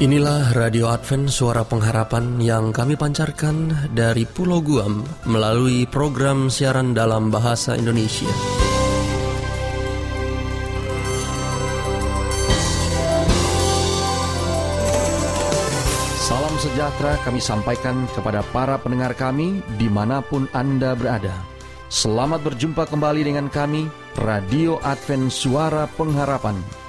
Inilah Radio Advent Suara Pengharapan yang kami pancarkan dari Pulau Guam melalui program siaran dalam bahasa Indonesia. Salam sejahtera kami sampaikan kepada para pendengar kami di mana pun Anda berada. Selamat berjumpa kembali dengan kami, Radio Advent Suara Pengharapan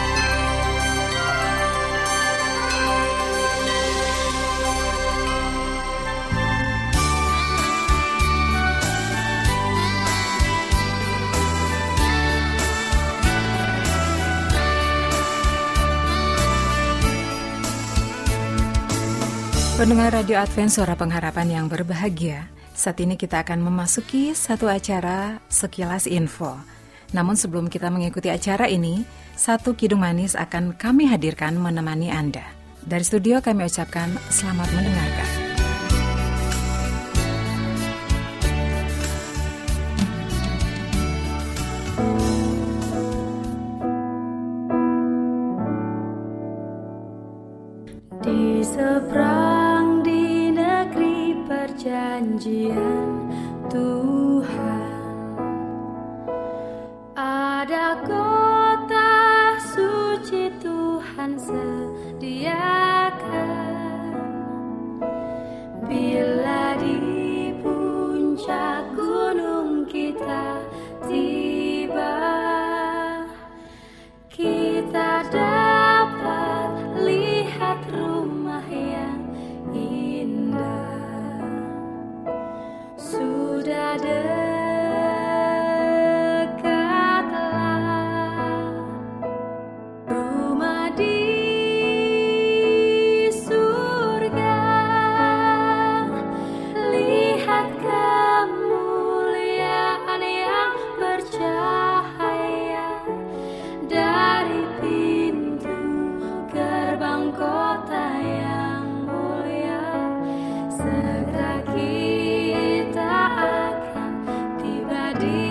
Pendengar Radio Advent Suara Pengharapan yang berbahagia, saat ini kita akan memasuki satu acara sekilas info. Namun sebelum kita mengikuti acara ini, satu kidung manis akan kami hadirkan menemani Anda. Dari studio kami ucapkan selamat mendengarkan. Di seberang perjanjian Tuhan deep.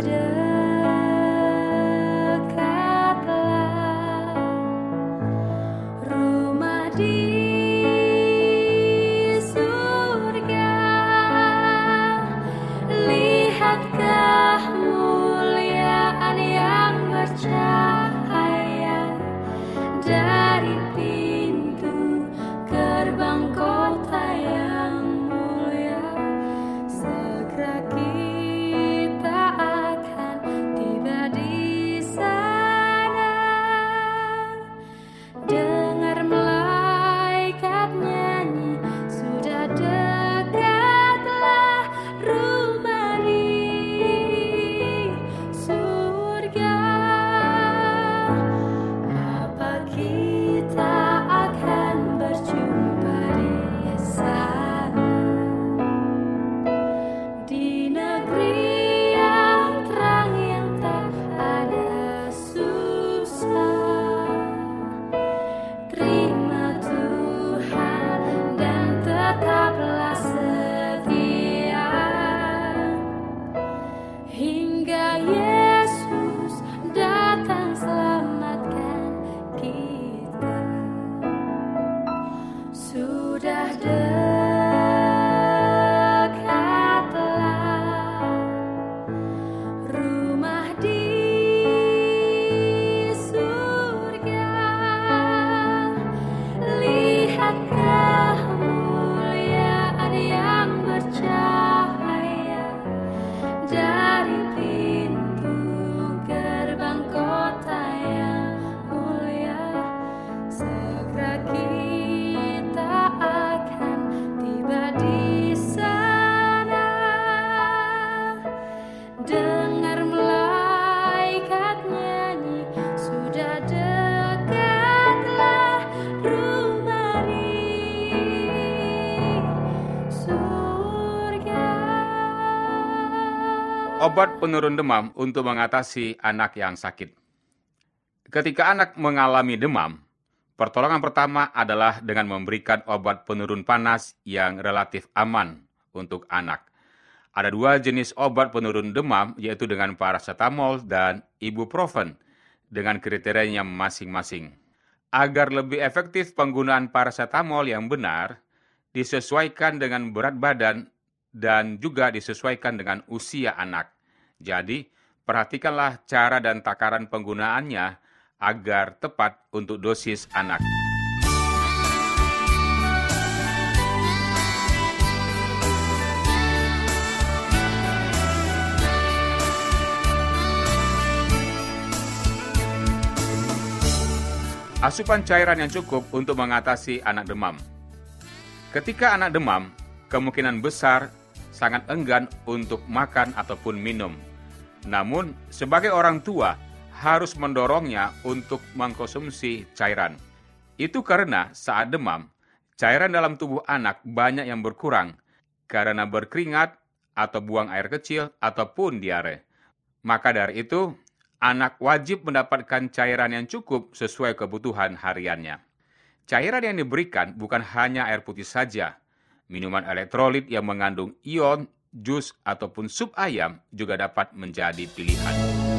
harder. Obat penurun demam untuk mengatasi anak yang sakit. Ketika anak mengalami demam, pertolongan pertama adalah dengan memberikan obat penurun panas yang relatif aman untuk anak. Ada dua jenis obat penurun demam, yaitu dengan paracetamol dan ibuprofen, dengan kriterianya masing-masing. Agar lebih efektif penggunaan paracetamol yang benar, disesuaikan dengan berat badan dan juga disesuaikan dengan usia anak. Jadi, perhatikanlah cara dan takaran penggunaannya agar tepat untuk dosis anak. Asupan cairan yang cukup untuk mengatasi anak demam. Ketika anak demam, kemungkinan besar sangat enggan untuk makan ataupun minum. Namun, sebagai orang tua harus mendorongnya untuk mengkonsumsi cairan. Itu karena saat demam, cairan dalam tubuh anak banyak yang berkurang karena berkeringat atau buang air kecil ataupun diare. Maka dari itu, anak wajib mendapatkan cairan yang cukup sesuai kebutuhan hariannya. Cairan yang diberikan bukan hanya air putih saja. Minuman elektrolit yang mengandung ion, jus, ataupun sup ayam juga dapat menjadi pilihan.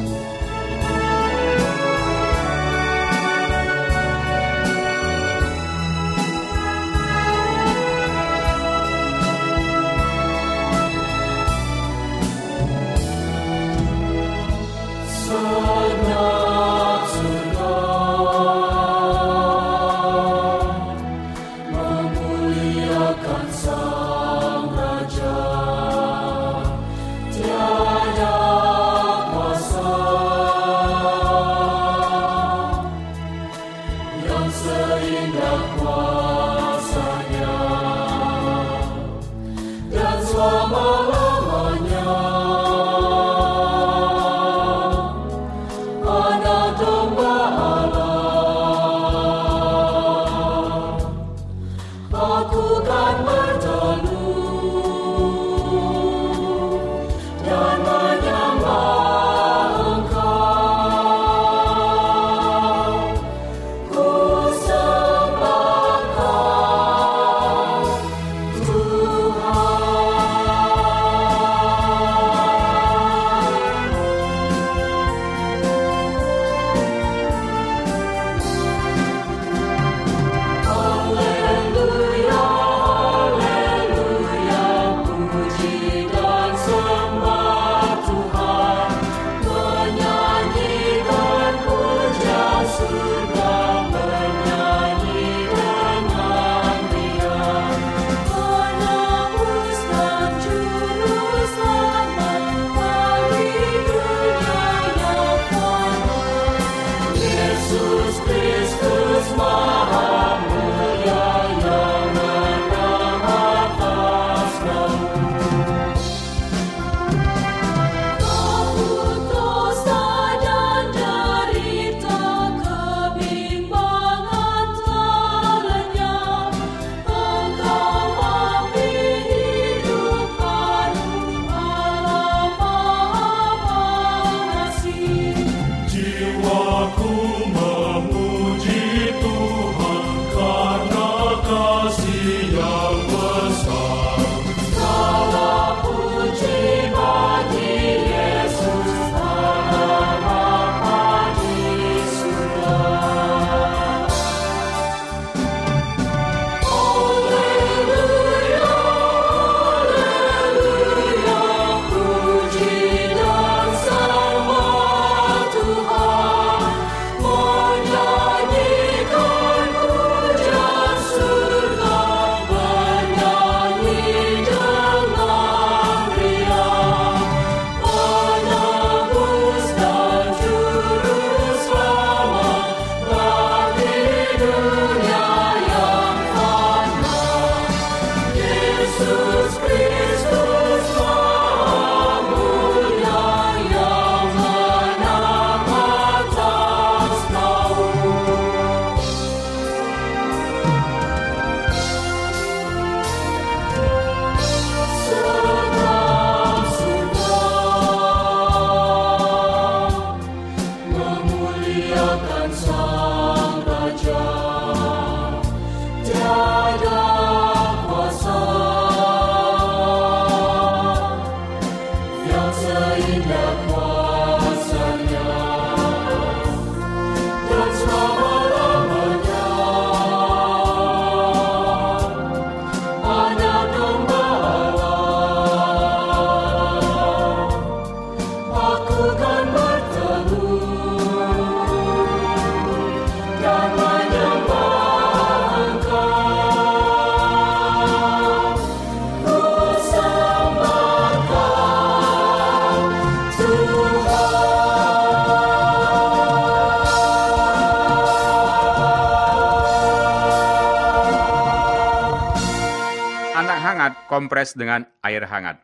Hangat, kompres dengan air hangat.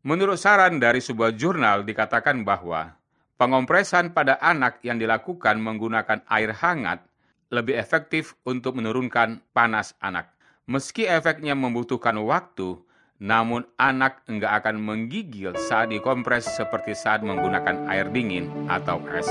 Menurut saran dari sebuah jurnal dikatakan bahwa pengompresan pada anak yang dilakukan menggunakan air hangat lebih efektif untuk menurunkan panas anak. Meski efeknya membutuhkan waktu, namun anak enggak akan menggigil saat dikompres seperti saat menggunakan air dingin atau es.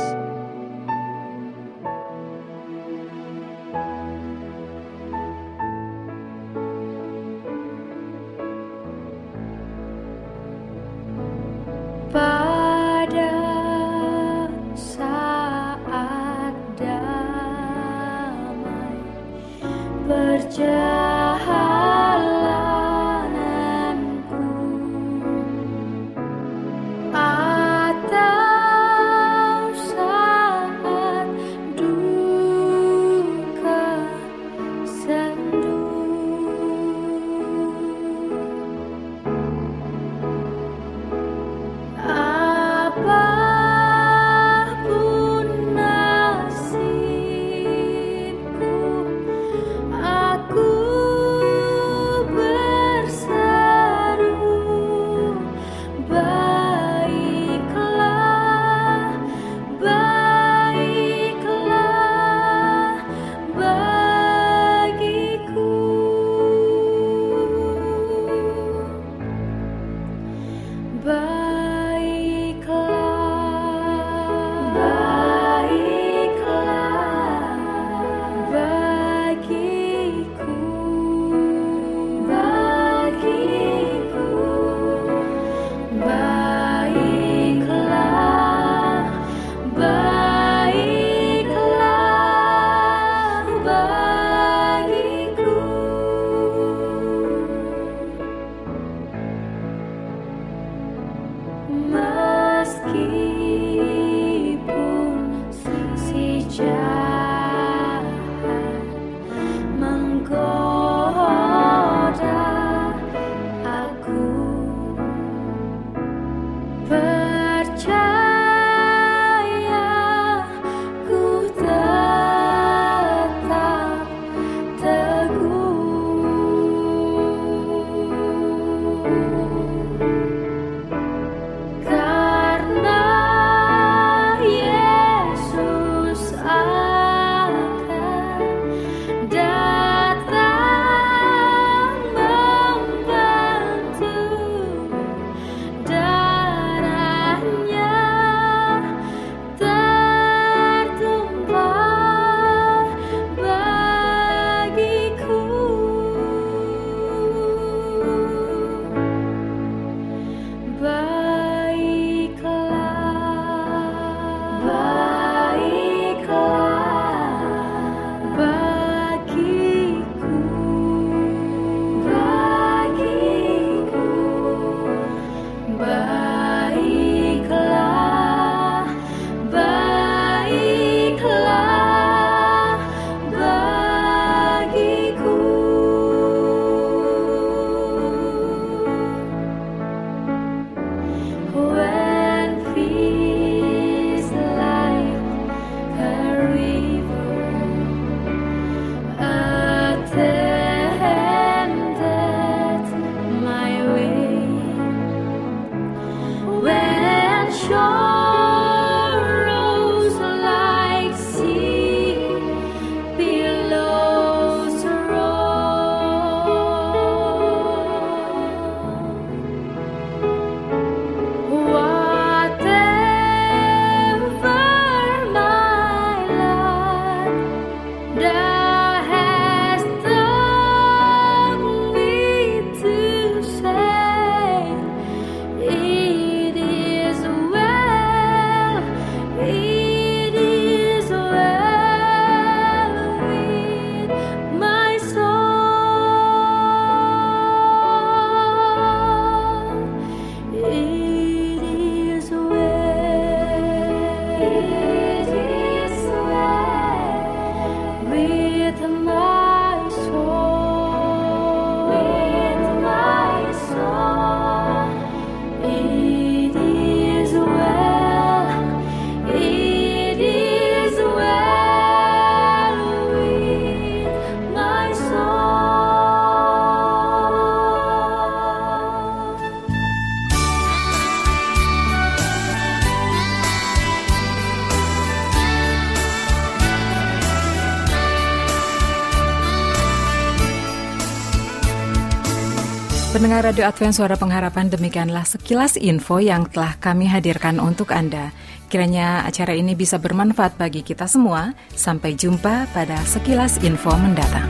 Radio Advent Suara Pengharapan demikianlah sekilas info yang telah kami hadirkan untuk Anda. Kiranya acara ini bisa bermanfaat bagi kita semua. Sampai jumpa pada sekilas info mendatang.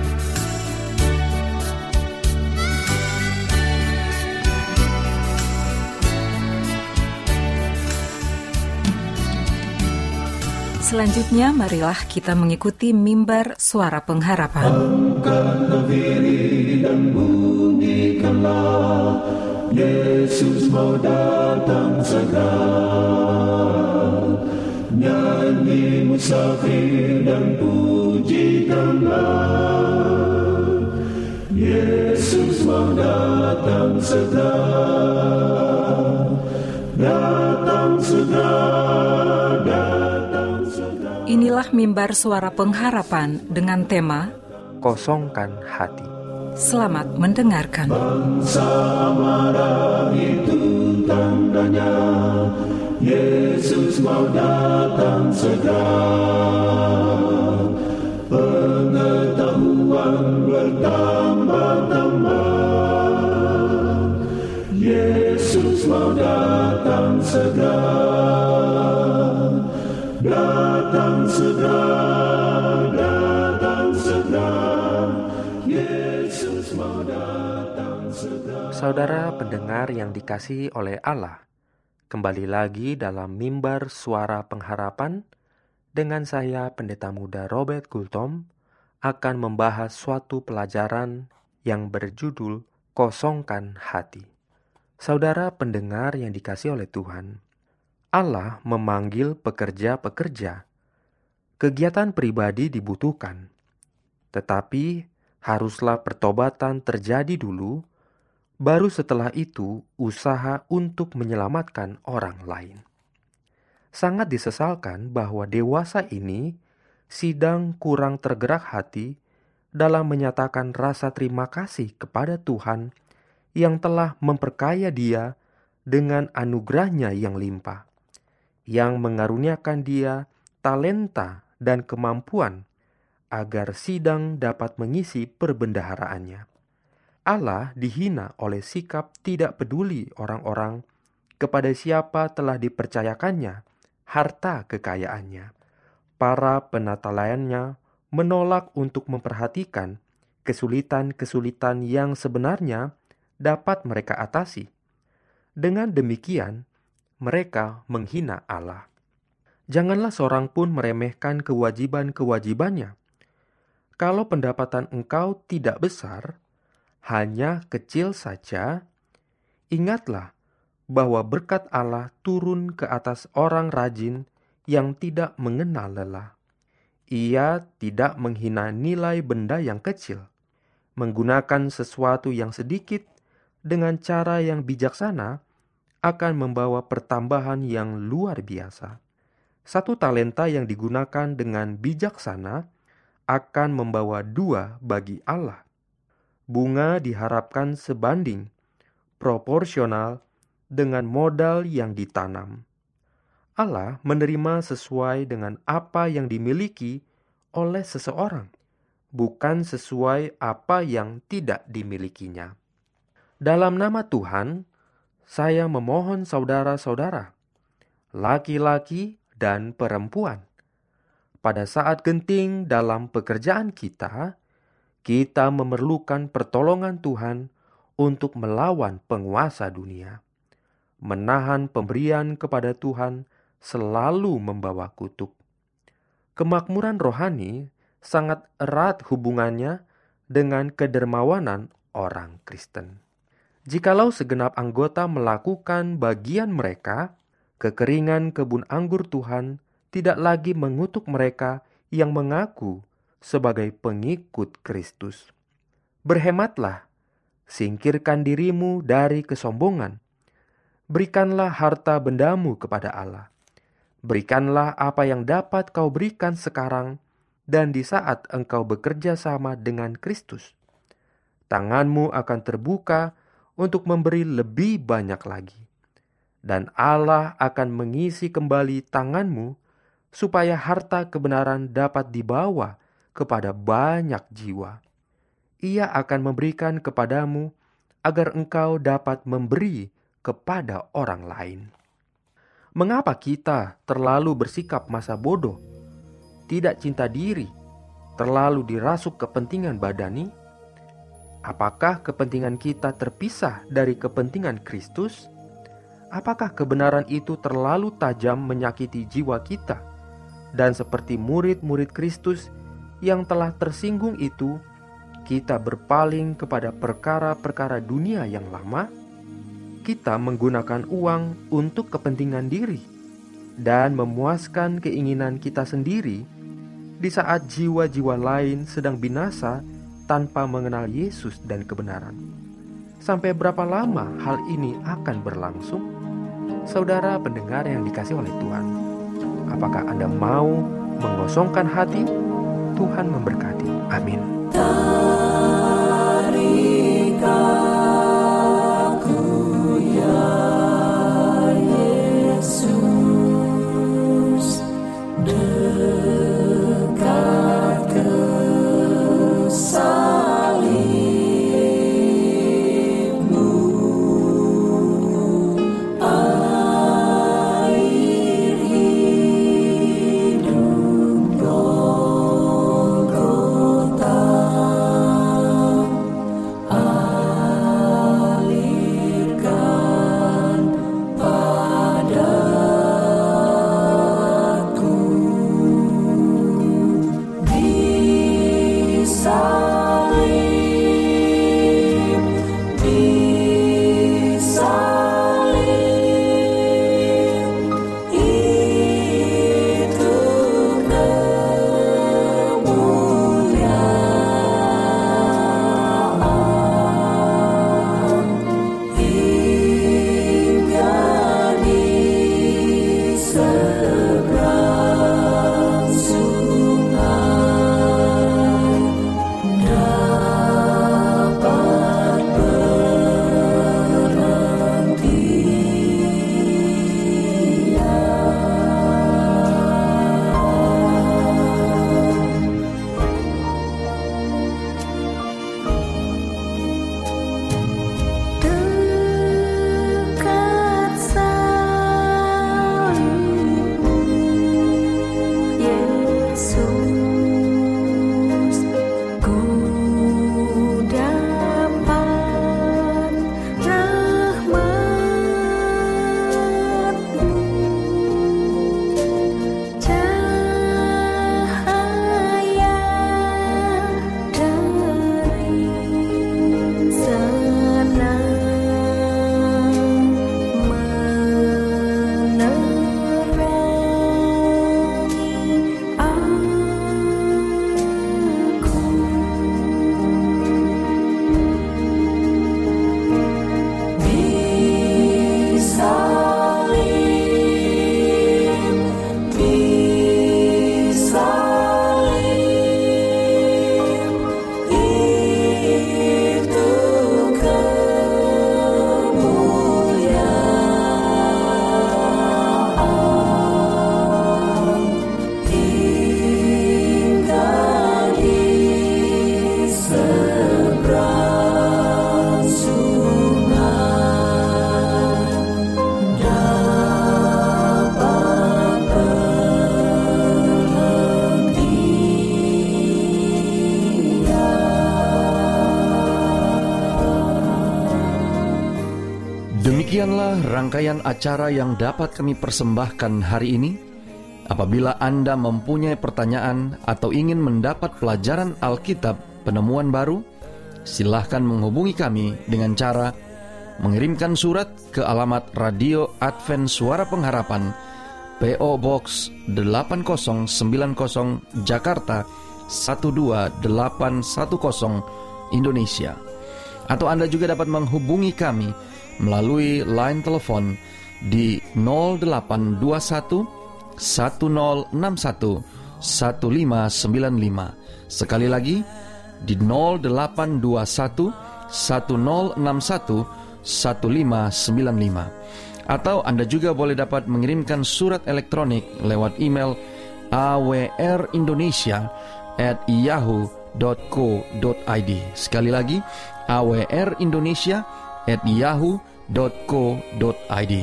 Selanjutnya marilah kita mengikuti mimbar suara pengharapan. Diri dan bunyikanlah Yesus mau datang segera Nyanyi musafir dan pujikanlah Yesus mau datang segera Datang segera Datang segera Inilah mimbar suara pengharapan dengan tema kosongkan hati. Selamat mendengarkan. Bangsa marah itu tandanya. Yesus mau datang segera. Pengetahuan bertambah-tambah. Yesus mau datang segera. Datang segera Saudara pendengar yang dikasihi oleh Allah, kembali lagi dalam mimbar suara pengharapan dengan saya Pendeta Muda Robert Gultom akan membahas suatu pelajaran yang berjudul Kosongkan Hati. Saudara pendengar yang dikasihi oleh Tuhan, Allah memanggil pekerja-pekerja. Kegiatan pribadi dibutuhkan, tetapi haruslah pertobatan terjadi dulu, baru setelah itu usaha untuk menyelamatkan orang lain. Sangat disesalkan bahwa dewasa ini sidang kurang tergerak hati dalam menyatakan rasa terima kasih kepada Tuhan yang telah memperkaya dia dengan anugerahnya yang limpah, yang mengaruniakan dia talenta dan kemampuan agar sidang dapat mengisi perbendaharaannya. Allah dihina oleh sikap tidak peduli orang-orang kepada siapa telah dipercayakannya harta kekayaannya. Para penata layannya menolak untuk memperhatikan kesulitan-kesulitan yang sebenarnya dapat mereka atasi. Dengan demikian, mereka menghina Allah. Janganlah seorang pun meremehkan kewajiban-kewajibannya. Kalau pendapatan engkau tidak besar, hanya kecil saja, ingatlah bahwa berkat Allah turun ke atas orang rajin yang tidak mengenal lelah. Ia tidak menghina nilai benda yang kecil, menggunakan sesuatu yang sedikit dengan cara yang bijaksana akan membawa pertambahan yang luar biasa. Satu talenta yang digunakan dengan bijaksana akan membawa dua bagi Allah. Bunga diharapkan sebanding, proporsional dengan modal yang ditanam. Allah menerima sesuai dengan apa yang dimiliki oleh seseorang, bukan sesuai apa yang tidak dimilikinya. Dalam nama Tuhan, saya memohon saudara-saudara, laki-laki dan perempuan, pada saat genting dalam pekerjaan kita, kita memerlukan pertolongan Tuhan untuk melawan penguasa dunia. Menahan pemberian kepada Tuhan selalu membawa kutuk. Kemakmuran rohani sangat erat hubungannya dengan kedermawanan orang Kristen. Jikalau segenap anggota melakukan bagian mereka, kekeringan kebun anggur Tuhan tidak lagi mengutuk mereka yang mengaku sebagai pengikut Kristus. Berhematlah, singkirkan dirimu dari kesombongan. Berikanlah harta bendamu kepada Allah. Berikanlah apa yang dapat kau berikan sekarang dan di saat engkau bekerja sama dengan Kristus. Tanganmu akan terbuka untuk memberi lebih banyak lagi. Dan Allah akan mengisi kembali tanganmu supaya harta kebenaran dapat dibawa kepada banyak jiwa. Ia akan memberikan kepadamu agar engkau dapat memberi kepada orang lain. Mengapa kita terlalu bersikap masa bodoh, tidak cinta diri, terlalu dirasuk kepentingan badani? Apakah kepentingan kita terpisah dari kepentingan Kristus? Apakah kebenaran itu terlalu tajam menyakiti jiwa kita? Dan seperti murid-murid Kristus yang telah tersinggung itu, kita berpaling kepada perkara-perkara dunia yang lama, kita menggunakan uang untuk kepentingan diri dan memuaskan keinginan kita sendiri di saat jiwa-jiwa lain sedang binasa tanpa mengenal Yesus dan kebenaran. Sampai berapa lama hal ini akan berlangsung? Saudara pendengar yang dikasih oleh Tuhan, apakah Anda mau mengosongkan hati? Tuhan memberkati. Amin. Rangkaian acara yang dapat kami persembahkan hari ini. Apabila Anda mempunyai pertanyaan atau ingin mendapat pelajaran Alkitab penemuan baru, silahkan menghubungi kami dengan cara mengirimkan surat ke alamat Radio Advent Suara Pengharapan, PO Box 8090 Jakarta 12810 Indonesia. Atau Anda juga dapat menghubungi kami melalui line telepon di 0821 1061 1595. Sekali lagi di 0821 1061 1595. Atau Anda juga boleh dapat mengirimkan surat elektronik lewat email awrindonesia at yahoo.co.id. Sekali lagi, awrindonesia@yahoo.co.id.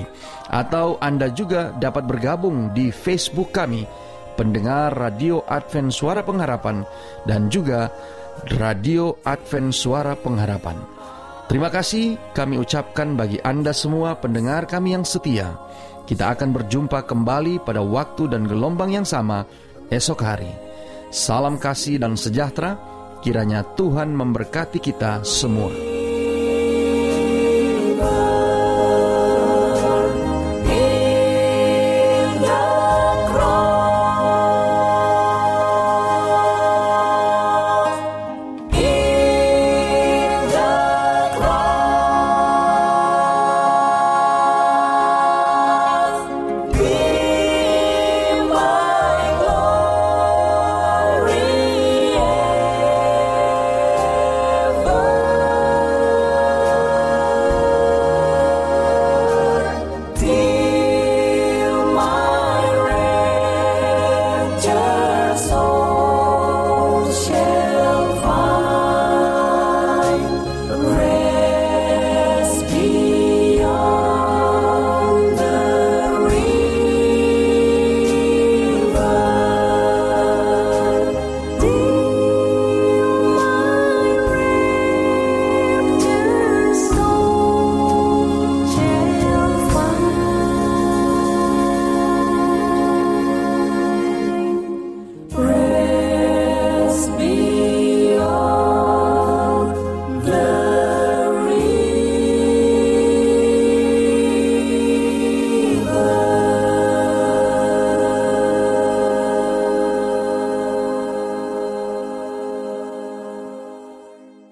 Atau Anda juga dapat bergabung di Facebook kami, pendengar Radio Advent Suara Pengharapan dan juga Radio Advent Suara Pengharapan. Terima kasih kami ucapkan bagi Anda semua pendengar kami yang setia. Kita akan berjumpa kembali pada waktu dan gelombang yang sama esok hari. Salam kasih dan sejahtera, kiranya Tuhan memberkati kita semua.